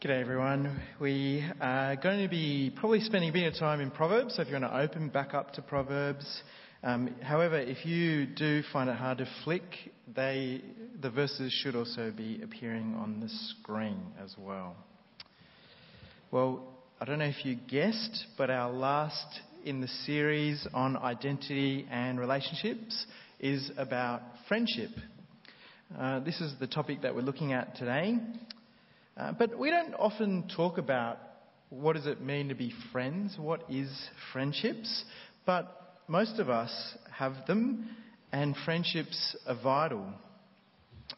G'day everyone. We are going to be probably spending a bit of time in Proverbs, so if you want to open back up to Proverbs. Um, however, if you do find it hard to flick, they, the verses should also be appearing on the screen as well. Well, I don't know if you guessed, but our last in the series on identity and relationships is about friendship. Uh, this is the topic that we're looking at today. Uh, but we don't often talk about what does it mean to be friends, what is friendships, but most of us have them, and friendships are vital.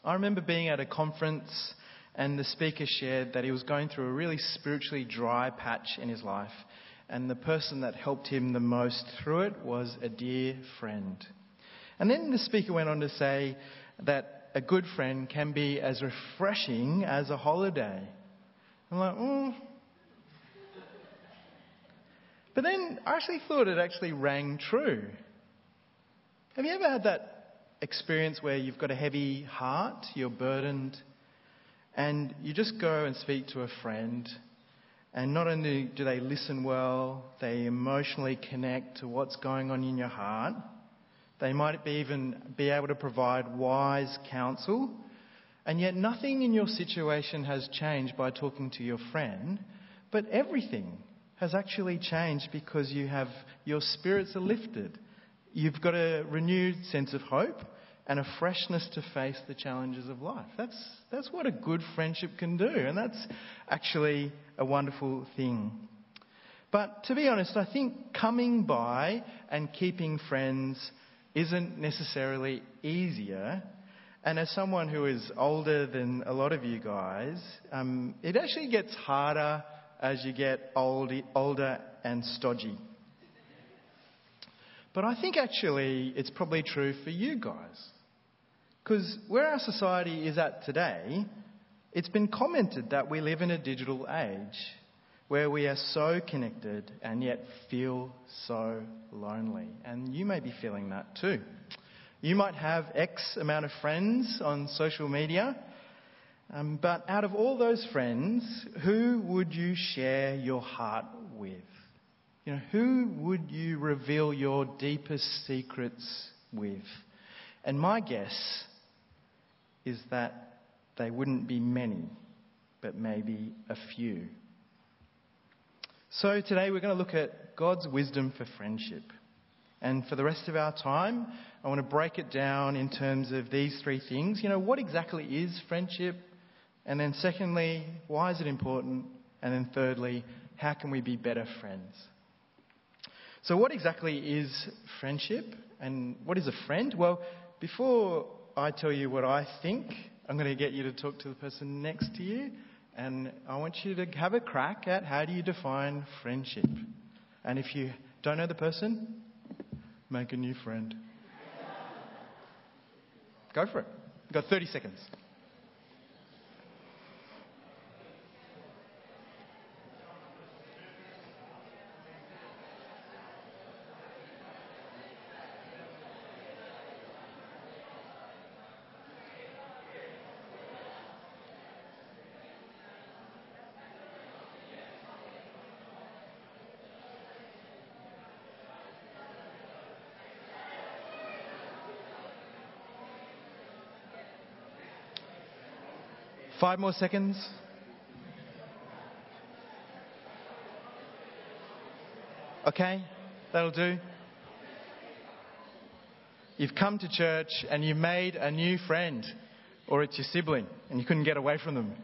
I remember being at a conference and the speaker shared that he was going through a really spiritually dry patch in his life, and the person that helped him the most through it was a dear friend. And then the speaker went on to say that a good friend can be as refreshing as a holiday. I'm like, oh. But then I actually thought it actually rang true. Have you ever had that experience where you've got a heavy heart, you're burdened, and you just go and speak to a friend, and not only do they listen well, they emotionally connect to what's going on in your heart, they might be even be able to provide wise counsel. And yet, nothing in your situation has changed by talking to your friend, but everything has actually changed because you have your spirits are lifted. You've got a renewed sense of hope and a freshness to face the challenges of life. That's, that's what a good friendship can do, and that's actually a wonderful thing. But to be honest, I think coming by and keeping friends isn't necessarily easier. And as someone who is older than a lot of you guys, um, it actually gets harder as you get old, older and stodgy. But I think actually it's probably true for you guys. Because where our society is at today, it's been commented that we live in a digital age where we are so connected and yet feel so lonely. And you may be feeling that too. You might have X amount of friends on social media, um, but out of all those friends, who would you share your heart with? You know, who would you reveal your deepest secrets with? And my guess is that they wouldn't be many, but maybe a few. So today we're going to look at God's wisdom for friendship. And for the rest of our time, I want to break it down in terms of these three things. You know, what exactly is friendship? And then secondly, why is it important? And then thirdly, how can we be better friends? So what exactly is friendship? And what is a friend? Well, before I tell you what I think, I'm going to get you to talk to the person next to you and I want you to have a crack at how do you define friendship. And if you don't know the person, make a new friend. Go for it. You've got 30 seconds. Five more seconds. Okay, that'll do. You've come to church and you've made a new friend, or it's your sibling and you couldn't get away from them.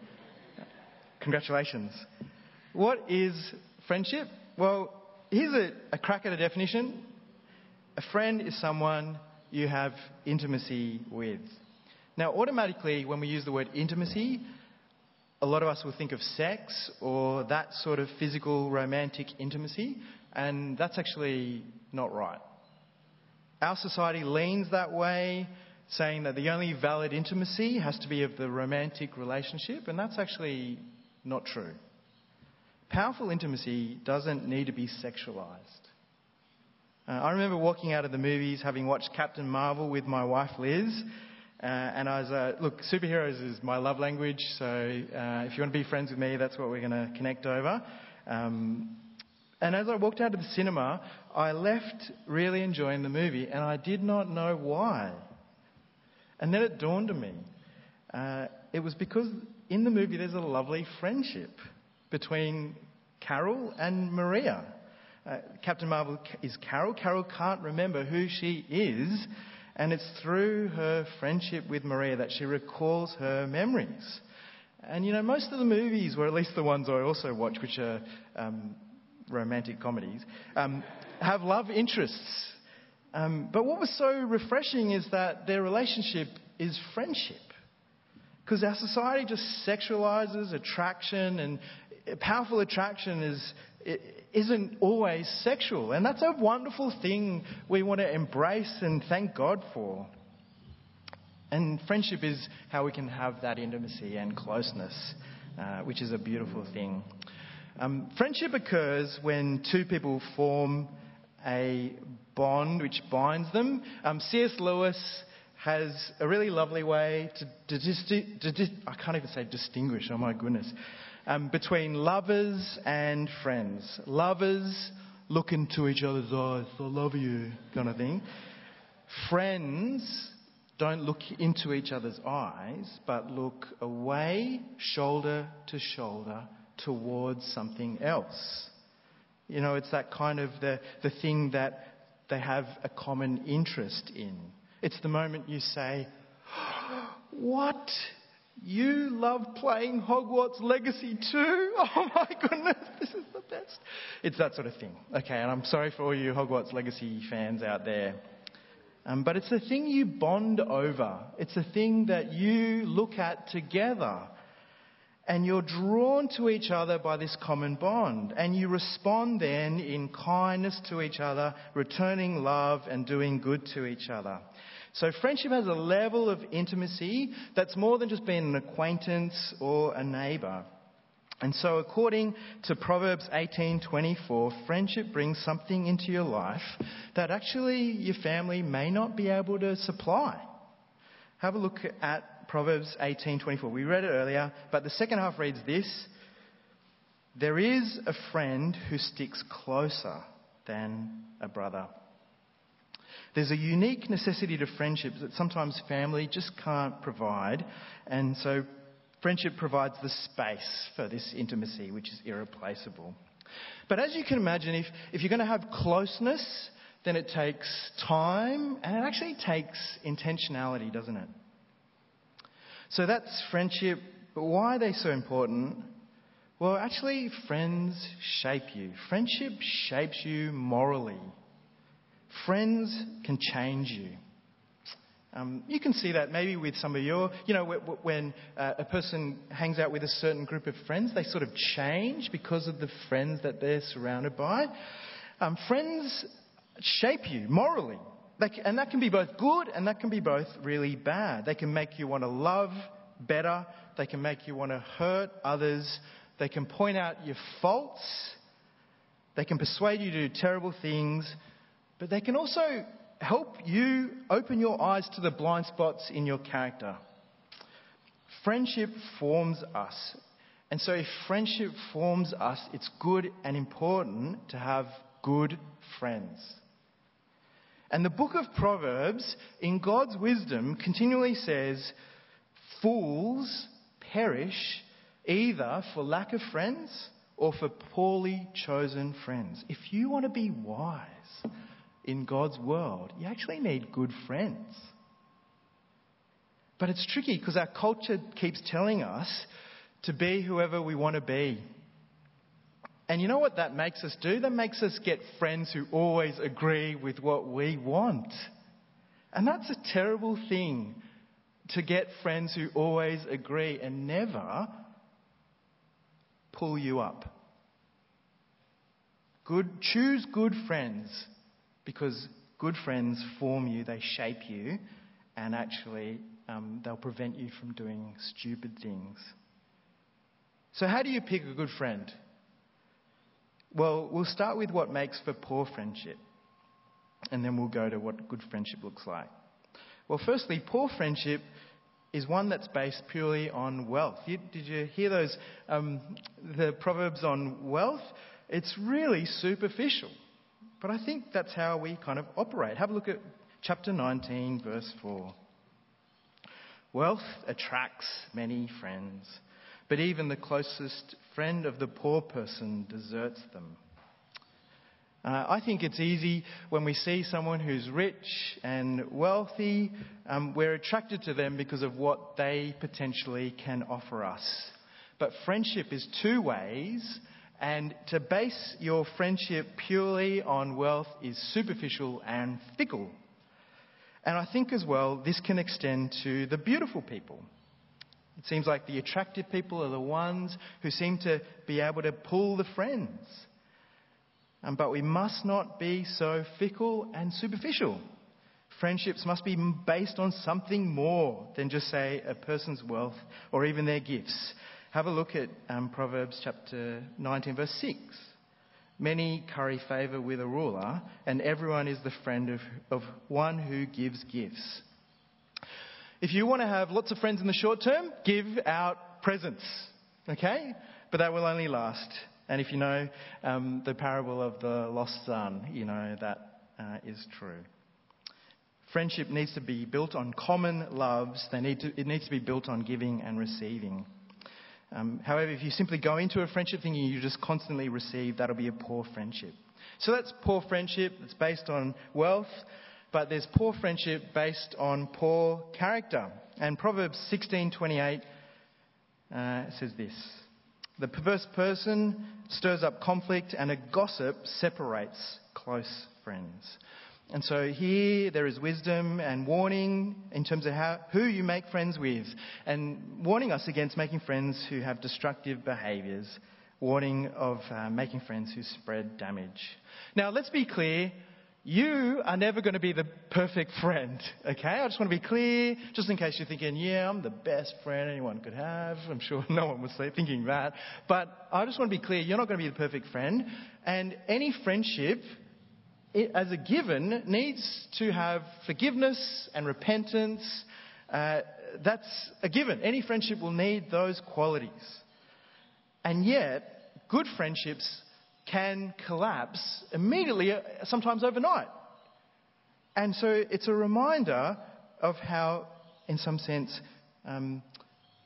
Congratulations. What is friendship? Well, here's a, a crack at a definition. A friend is someone you have intimacy with. Now, automatically, when we use the word intimacy, a lot of us will think of sex or that sort of physical romantic intimacy, and that's actually not right. Our society leans that way, saying that the only valid intimacy has to be of the romantic relationship, and that's actually not true. Powerful intimacy doesn't need to be sexualized. Uh, I remember walking out of the movies having watched Captain Marvel with my wife Liz, Uh, and I was, uh, look, superheroes is my love language, so uh, if you want to be friends with me, that's what we're going to connect over. Um, and as I walked out of the cinema, I left really enjoying the movie, and I did not know why. And then it dawned on me. Uh, it was because in the movie there's a lovely friendship between Carol and Maria. Uh, Captain Marvel is Carol. Carol can't remember who she is, and it's through her friendship with Maria that she recalls her memories. And you know, most of the movies, or at least the ones I also watch, which are um, romantic comedies, um, have love interests. Um, but what was so refreshing is that their relationship is friendship. Because our society just sexualizes attraction, and powerful attraction is, isn't always sexual. And that's a wonderful thing we want to embrace and thank God for. And friendship is how we can have that intimacy and closeness, uh, which is a beautiful thing. Um, friendship occurs when two people form a bond which binds them. Um, C.S. Lewis has a really lovely way to, to, to, to I can't even say distinguish, oh my goodness, um, between lovers and friends. Lovers look into each other's eyes, I love you, kind of thing. Friends don't look into each other's eyes, but look away, shoulder to shoulder, towards something else. You know, it's that kind of the, the thing that they have a common interest in. It's the moment you say, What? You love playing Hogwarts Legacy too? Oh my goodness, this is the best. It's that sort of thing. Okay, and I'm sorry for all you Hogwarts Legacy fans out there. Um, but it's the thing you bond over. It's the thing that you look at together. And you're drawn to each other by this common bond. And you respond then in kindness to each other, returning love and doing good to each other. So friendship has a level of intimacy that's more than just being an acquaintance or a neighbour. And so according to Proverbs 18:24, friendship brings something into your life that actually your family may not be able to supply. Have a look at Proverbs 18:24. We read it earlier, but the second half reads this: There is a friend who sticks closer than a brother. There's a unique necessity to friendships that sometimes family just can't provide. And so friendship provides the space for this intimacy, which is irreplaceable. But as you can imagine, if, if you're going to have closeness, then it takes time and it actually takes intentionality, doesn't it? So that's friendship. But why are they so important? Well, actually, friends shape you. Friendship shapes you morally. Friends can change you. Um, you can see that maybe with some of your, you know, when uh, a person hangs out with a certain group of friends, they sort of change because of the friends that they're surrounded by. Um, friends shape you morally. Can, and that can be both good and that can be both really bad. They can make you want to love better. They can make you want to hurt others. They can point out your faults. They can persuade you to do terrible things. But they can also help you open your eyes to the blind spots in your character. Friendship forms us. And so, if friendship forms us, it's good and important to have good friends. And the book of Proverbs, in God's wisdom, continually says, Fools perish either for lack of friends or for poorly chosen friends. If you want to be wise, in God's world, you actually need good friends. But it's tricky because our culture keeps telling us to be whoever we want to be. And you know what that makes us do? That makes us get friends who always agree with what we want. And that's a terrible thing to get friends who always agree and never pull you up. Good, choose good friends because good friends form you, they shape you, and actually um, they'll prevent you from doing stupid things. So, how do you pick a good friend? Well, we'll start with what makes for poor friendship, and then we'll go to what good friendship looks like. Well, firstly, poor friendship is one that's based purely on wealth. You, did you hear those, um, the proverbs on wealth? It's really superficial. But I think that's how we kind of operate. Have a look at chapter 19, verse 4. Wealth attracts many friends, but even the closest friend of the poor person deserts them. Uh, I think it's easy when we see someone who's rich and wealthy, um, we're attracted to them because of what they potentially can offer us. But friendship is two ways, and to base your friendship purely on wealth is superficial and fickle. And I think as well, this can extend to the beautiful people. It seems like the attractive people are the ones who seem to be able to pull the friends. Um, but we must not be so fickle and superficial. Friendships must be based on something more than just, say, a person's wealth or even their gifts. Have a look at um, Proverbs chapter 19, verse 6. Many curry favour with a ruler, and everyone is the friend of, of one who gives gifts. If you want to have lots of friends in the short term, give out presents, okay? But that will only last and if you know um, the parable of the lost son, you know that uh, is true. Friendship needs to be built on common loves. They need to, it needs to be built on giving and receiving. Um, however, if you simply go into a friendship thinking you just constantly receive, that'll be a poor friendship. So that's poor friendship. It's based on wealth, but there's poor friendship based on poor character. And Proverbs 16:28 uh, says this: the perverse person stirs up conflict, and a gossip separates close friends. And so here there is wisdom and warning in terms of how, who you make friends with, and warning us against making friends who have destructive behaviours, warning of uh, making friends who spread damage. Now let's be clear, you are never going to be the perfect friend, okay? I just want to be clear, just in case you're thinking, yeah, I'm the best friend anyone could have. I'm sure no one was thinking that. But I just want to be clear, you're not going to be the perfect friend. And any friendship, as a given, needs to have forgiveness and repentance. Uh, that's a given. Any friendship will need those qualities. And yet, good friendships can collapse immediately, uh, sometimes overnight. And so it's a reminder of how, in some sense, um,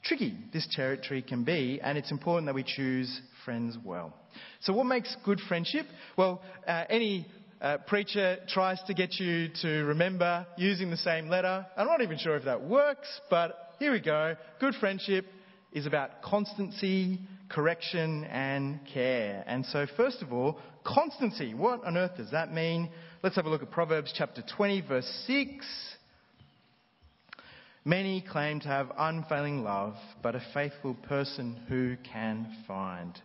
tricky this territory can be, and it's important that we choose friends well. So, what makes good friendship? Well, uh, any uh, preacher tries to get you to remember using the same letter. I'm not even sure if that works, but here we go. Good friendship is about constancy, correction, and care. And so, first of all, constancy. What on earth does that mean? Let's have a look at Proverbs chapter 20, verse 6. Many claim to have unfailing love, but a faithful person who can find?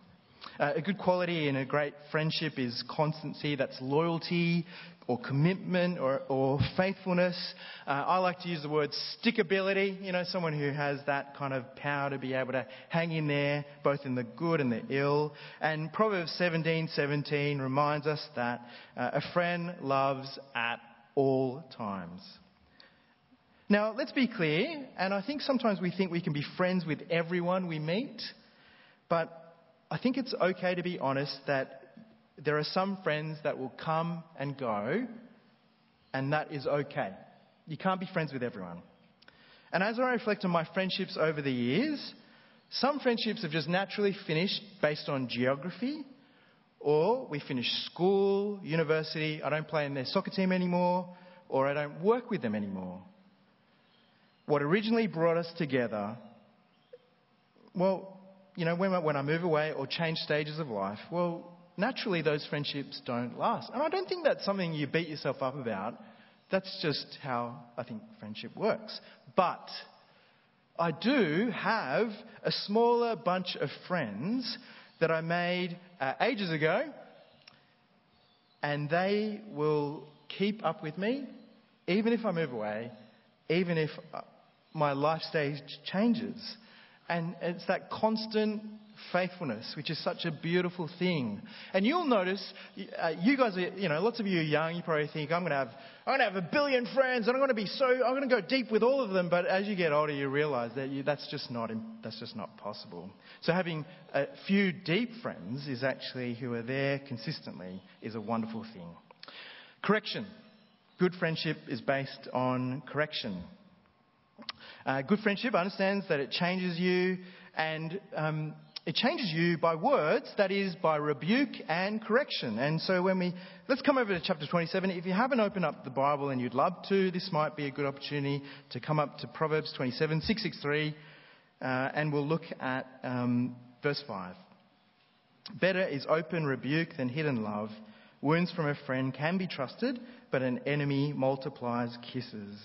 Uh, a good quality in a great friendship is constancy, that's loyalty or commitment or, or faithfulness. Uh, I like to use the word stickability, you know, someone who has that kind of power to be able to hang in there, both in the good and the ill. And Proverbs 17 17 reminds us that uh, a friend loves at all times. Now, let's be clear, and I think sometimes we think we can be friends with everyone we meet, but I think it's okay to be honest that there are some friends that will come and go, and that is okay. You can't be friends with everyone. And as I reflect on my friendships over the years, some friendships have just naturally finished based on geography, or we finish school, university, I don't play in their soccer team anymore, or I don't work with them anymore. What originally brought us together, well, you know, when I, when I move away or change stages of life, well, naturally those friendships don't last. And I don't think that's something you beat yourself up about. That's just how I think friendship works. But I do have a smaller bunch of friends that I made uh, ages ago, and they will keep up with me even if I move away, even if uh, my life stage changes. And it's that constant faithfulness, which is such a beautiful thing. And you'll notice, uh, you guys are, you know, lots of you are young, you probably think, I'm going to have, I'm going to have a billion friends and I'm going to be so, I'm going to go deep with all of them. But as you get older, you realize that you, that's just not, that's just not possible. So having a few deep friends is actually who are there consistently is a wonderful thing. Correction. Good friendship is based on correction. Uh, good friendship understands that it changes you and um, it changes you by words, that is, by rebuke and correction. And so when we, let's come over to chapter 27. If you haven't opened up the Bible and you'd love to, this might be a good opportunity to come up to Proverbs 27, 663, uh, and we'll look at um, verse 5. Better is open rebuke than hidden love. Wounds from a friend can be trusted, but an enemy multiplies kisses.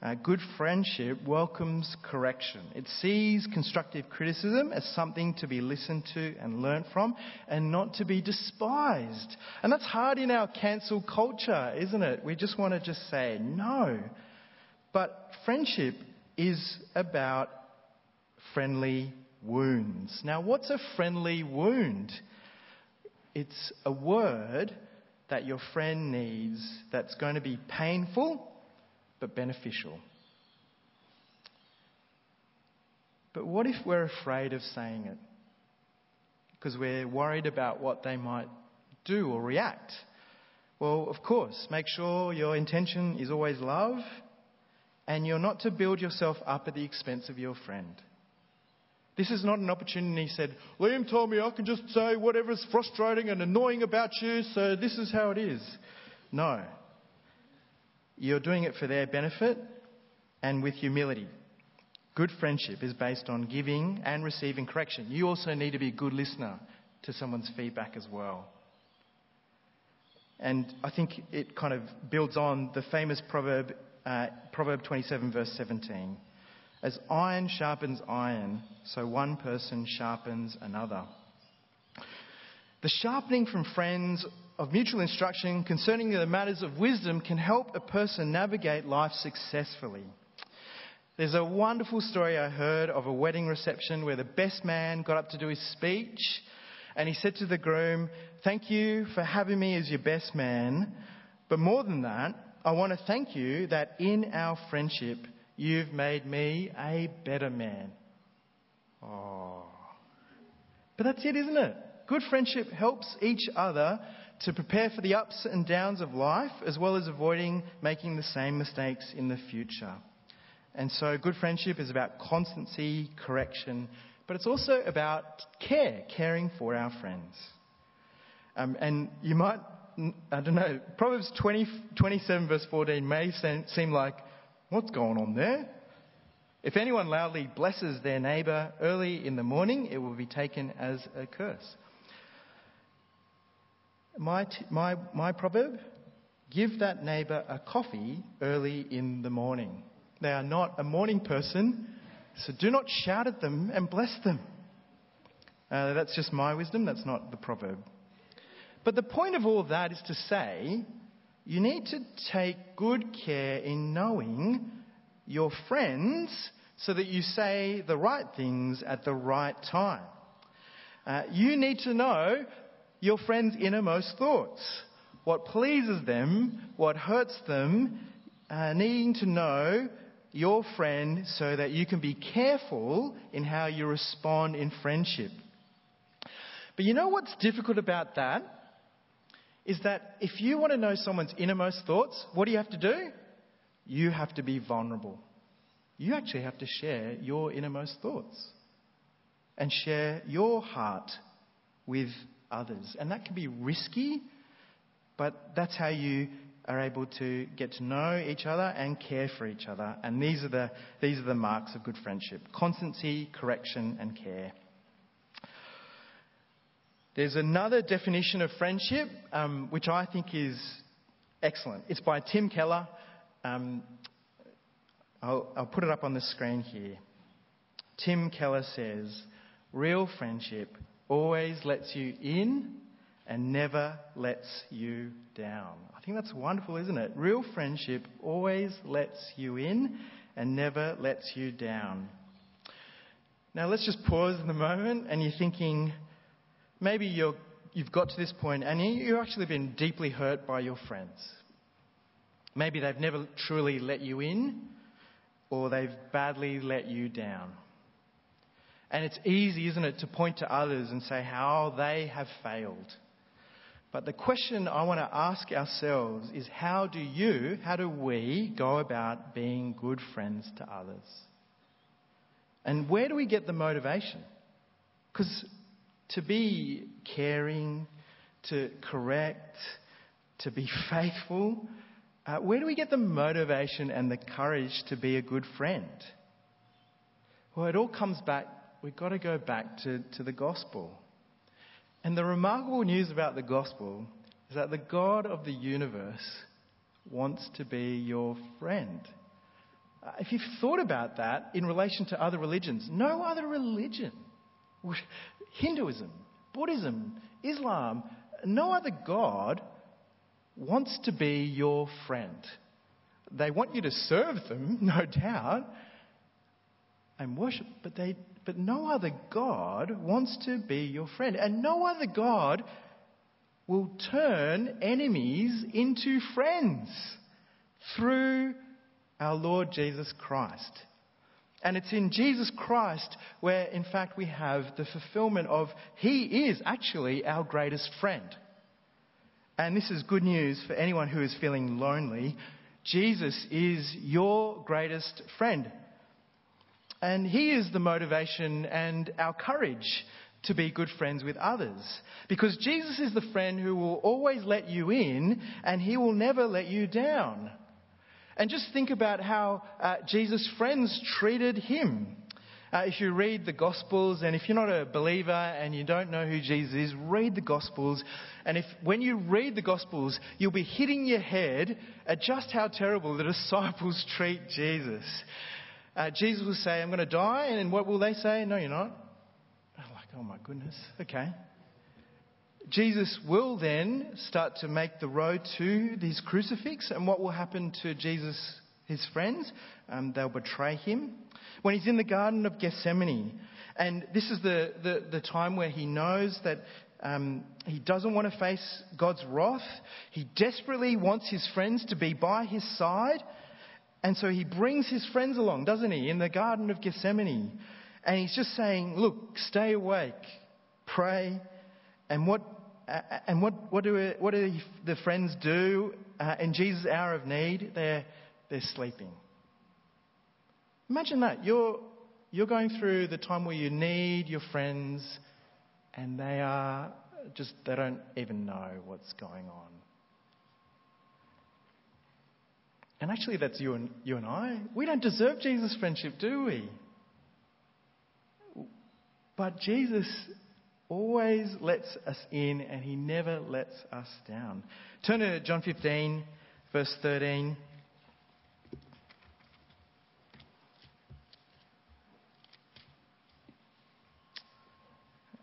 Uh, good friendship welcomes correction. It sees constructive criticism as something to be listened to and learnt from and not to be despised. And that's hard in our cancel culture, isn't it? We just want to just say no. But friendship is about friendly wounds. Now, what's a friendly wound? It's a word that your friend needs that's going to be painful but beneficial. But what if we're afraid of saying it? Because we're worried about what they might do or react. Well, of course, make sure your intention is always love and you're not to build yourself up at the expense of your friend. This is not an opportunity, he said, Liam told me I can just say whatever's frustrating and annoying about you, so this is how it is. No. You're doing it for their benefit and with humility. Good friendship is based on giving and receiving correction. You also need to be a good listener to someone's feedback as well. And I think it kind of builds on the famous proverb, uh, Proverb 27, verse 17. As iron sharpens iron, so one person sharpens another. The sharpening from friends of mutual instruction concerning the matters of wisdom can help a person navigate life successfully. There's a wonderful story I heard of a wedding reception where the best man got up to do his speech and he said to the groom, Thank you for having me as your best man, but more than that, I want to thank you that in our friendship, you've made me a better man. Oh. But that's it, isn't it? Good friendship helps each other to prepare for the ups and downs of life, as well as avoiding making the same mistakes in the future. And so, good friendship is about constancy, correction, but it's also about care, caring for our friends. Um, and you might, I don't know, Proverbs 20, 27, verse 14 may seem like, what's going on there? If anyone loudly blesses their neighbour early in the morning, it will be taken as a curse. My, t- my, my proverb give that neighbour a coffee early in the morning. They are not a morning person, so do not shout at them and bless them. Uh, that's just my wisdom, that's not the proverb. But the point of all that is to say you need to take good care in knowing your friends so that you say the right things at the right time. Uh, you need to know your friend's innermost thoughts, what pleases them, what hurts them, uh, needing to know your friend so that you can be careful in how you respond in friendship. But you know what's difficult about that? Is that if you want to know someone's innermost thoughts, what do you have to do? You have to be vulnerable. You actually have to share your innermost thoughts and share your heart with others. And that can be risky, but that's how you are able to get to know each other and care for each other. And these are the, these are the marks of good friendship constancy, correction, and care. There's another definition of friendship, um, which I think is excellent. It's by Tim Keller. Um, I'll, I'll put it up on the screen here. Tim Keller says, Real friendship always lets you in and never lets you down. I think that's wonderful, isn't it? Real friendship always lets you in and never lets you down. Now let's just pause in the moment and you're thinking, maybe you're, you've got to this point and you've actually been deeply hurt by your friends. Maybe they've never truly let you in or they've badly let you down. And it's easy, isn't it, to point to others and say how they have failed. But the question I want to ask ourselves is how do you, how do we go about being good friends to others? And where do we get the motivation? Because to be caring, to correct, to be faithful, uh, where do we get the motivation and the courage to be a good friend? Well, it all comes back, we've got to go back to, to the gospel. And the remarkable news about the gospel is that the God of the universe wants to be your friend. Uh, if you've thought about that in relation to other religions, no other religion, Hinduism, Buddhism, Islam, no other God wants to be your friend. They want you to serve them, no doubt, and worship, but they but no other God wants to be your friend. And no other God will turn enemies into friends through our Lord Jesus Christ. And it's in Jesus Christ where, in fact, we have the fulfillment of He is actually our greatest friend. And this is good news for anyone who is feeling lonely. Jesus is your greatest friend. And He is the motivation and our courage to be good friends with others. Because Jesus is the friend who will always let you in and He will never let you down. And just think about how uh, Jesus' friends treated Him. Uh, if you read the Gospels, and if you're not a believer and you don't know who Jesus is, read the Gospels. And if when you read the Gospels, you'll be hitting your head at just how terrible the disciples treat Jesus uh, Jesus will say, I'm going to die. And what will they say? No, you're not. I'm like, oh my goodness. Okay. Jesus will then start to make the road to his crucifix. And what will happen to Jesus, his friends? Um, they'll betray him. When he's in the Garden of Gethsemane, and this is the, the, the time where he knows that um, he doesn't want to face God's wrath. He desperately wants his friends to be by his side. And so he brings his friends along, doesn't he, in the Garden of Gethsemane. And he's just saying, look, stay awake, pray. And what, and what, what, do, what do the friends do uh, in Jesus' hour of need? They're, they're sleeping. Imagine that. You're, you're going through the time where you need your friends, and they are just, they don't even know what's going on. And actually, that's you and, you and I. We don't deserve Jesus' friendship, do we? But Jesus always lets us in and he never lets us down. Turn to John 15, verse 13.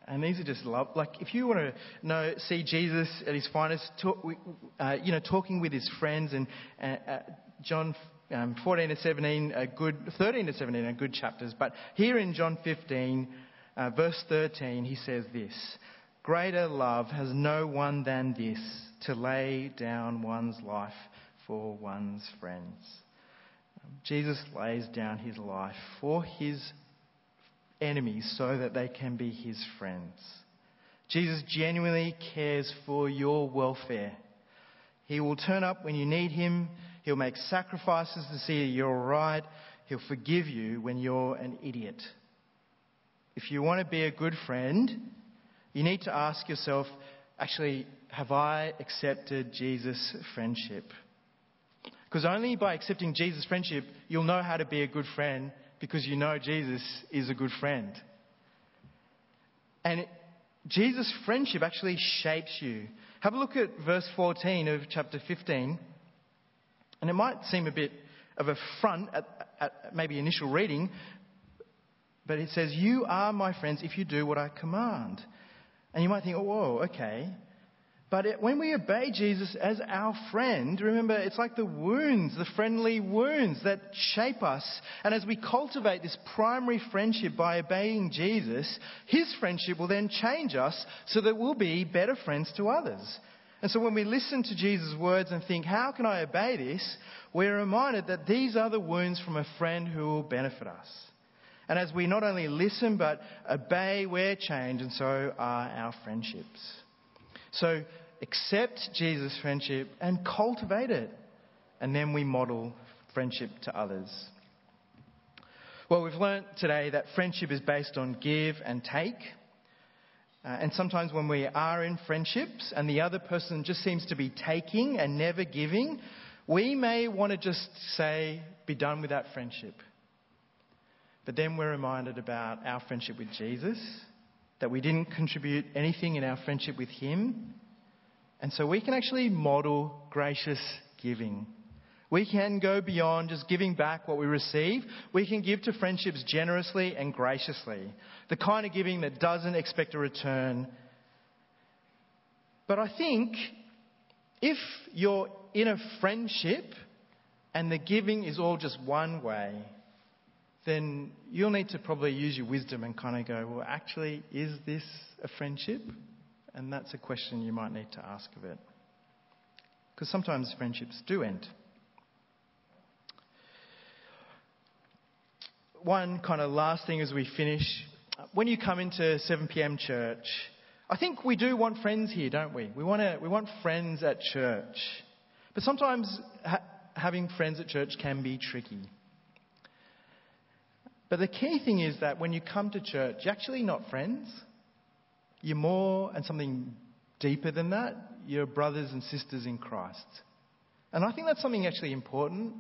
And these are just love. Like, if you want to know, see Jesus at his finest, talk, uh, you know, talking with his friends and uh, uh, John um, 14 to 17 are good, 13 to 17 are good chapters. But here in John 15, uh, verse 13, he says this Greater love has no one than this, to lay down one's life for one's friends. Um, Jesus lays down his life for his enemies so that they can be his friends. Jesus genuinely cares for your welfare. He will turn up when you need him. He'll make sacrifices to see you're all right. He'll forgive you when you're an idiot. If you want to be a good friend, you need to ask yourself actually, have I accepted Jesus' friendship? Because only by accepting Jesus' friendship, you'll know how to be a good friend because you know Jesus is a good friend. And Jesus' friendship actually shapes you. Have a look at verse 14 of chapter 15. And it might seem a bit of a front at, at maybe initial reading, but it says, You are my friends if you do what I command. And you might think, oh, whoa, okay. But it, when we obey Jesus as our friend, remember, it's like the wounds, the friendly wounds that shape us. And as we cultivate this primary friendship by obeying Jesus, his friendship will then change us so that we'll be better friends to others. And so when we listen to Jesus' words and think, how can I obey this? We're reminded that these are the wounds from a friend who will benefit us. And as we not only listen but obey, we're changed, and so are our friendships. So accept Jesus' friendship and cultivate it. And then we model friendship to others. Well, we've learnt today that friendship is based on give and take. Uh, and sometimes when we are in friendships and the other person just seems to be taking and never giving, we may want to just say, be done with that friendship. But then we're reminded about our friendship with Jesus, that we didn't contribute anything in our friendship with Him. And so we can actually model gracious giving. We can go beyond just giving back what we receive. We can give to friendships generously and graciously. The kind of giving that doesn't expect a return. But I think if you're in a friendship and the giving is all just one way, then you'll need to probably use your wisdom and kind of go, well, actually, is this a friendship? And that's a question you might need to ask of it. Because sometimes friendships do end. One kind of last thing as we finish. When you come into 7 p.m. church, I think we do want friends here, don't we? We want, to, we want friends at church. But sometimes ha- having friends at church can be tricky. But the key thing is that when you come to church, you're actually not friends. You're more and something deeper than that. You're brothers and sisters in Christ. And I think that's something actually important.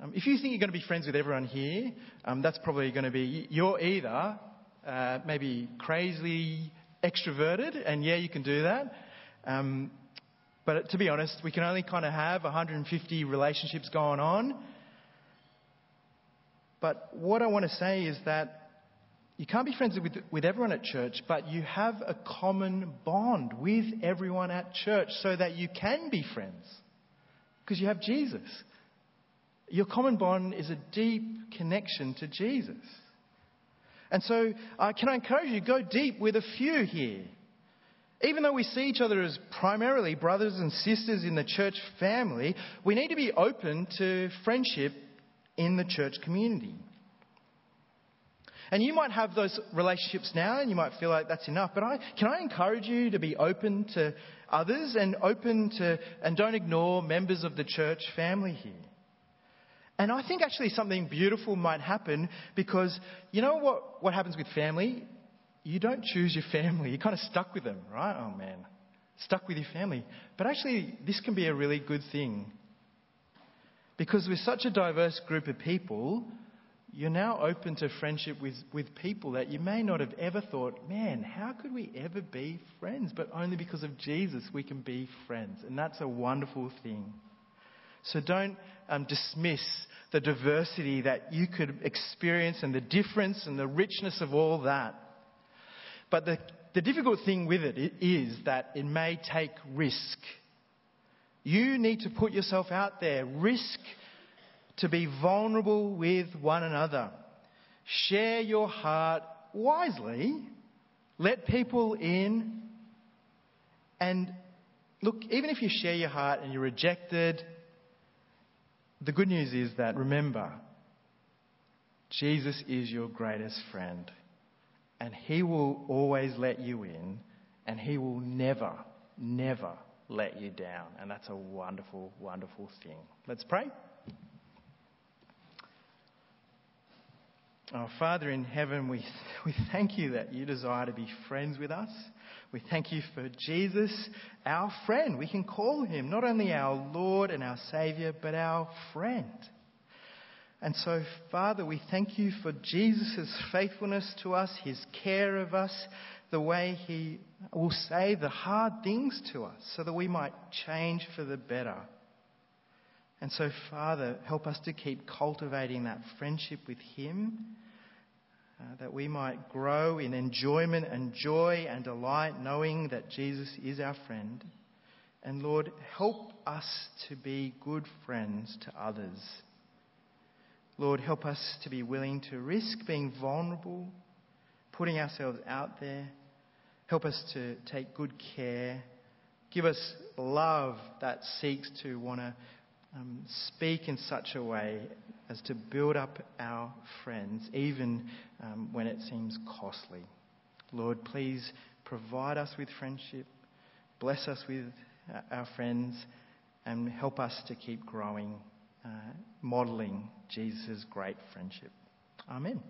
Um, if you think you're going to be friends with everyone here, um, that's probably going to be, you're either uh, maybe crazily extroverted, and yeah, you can do that. Um, but to be honest, we can only kind of have 150 relationships going on. But what I want to say is that you can't be friends with, with everyone at church, but you have a common bond with everyone at church so that you can be friends. Because you have Jesus. Your common bond is a deep connection to Jesus. And so, uh, can I encourage you, go deep with a few here. Even though we see each other as primarily brothers and sisters in the church family, we need to be open to friendship in the church community. And you might have those relationships now and you might feel like that's enough. But I, can I encourage you to be open to others and open to, and don't ignore members of the church family here. And I think actually something beautiful might happen because you know what, what happens with family? You don't choose your family. You're kind of stuck with them, right? Oh man. Stuck with your family. But actually, this can be a really good thing. Because with such a diverse group of people, you're now open to friendship with, with people that you may not have ever thought, man, how could we ever be friends? But only because of Jesus we can be friends. And that's a wonderful thing. So don't um, dismiss the diversity that you could experience and the difference and the richness of all that. But the, the difficult thing with it is that it may take risk. You need to put yourself out there. Risk to be vulnerable with one another. Share your heart wisely. Let people in. And look, even if you share your heart and you're rejected, the good news is that remember, Jesus is your greatest friend. And he will always let you in. And he will never, never let you down. And that's a wonderful, wonderful thing. Let's pray. Oh, Father in heaven, we, we thank you that you desire to be friends with us. We thank you for Jesus, our friend. We can call him not only our Lord and our Saviour, but our friend. And so, Father, we thank you for Jesus' faithfulness to us, his care of us, the way he will say the hard things to us so that we might change for the better. And so, Father, help us to keep cultivating that friendship with Him uh, that we might grow in enjoyment and joy and delight, knowing that Jesus is our friend. And Lord, help us to be good friends to others. Lord, help us to be willing to risk being vulnerable, putting ourselves out there. Help us to take good care. Give us love that seeks to want to um, speak in such a way as to build up our friends, even um, when it seems costly. Lord, please provide us with friendship, bless us with uh, our friends, and help us to keep growing, uh, modelling Jesus' great friendship. Amen.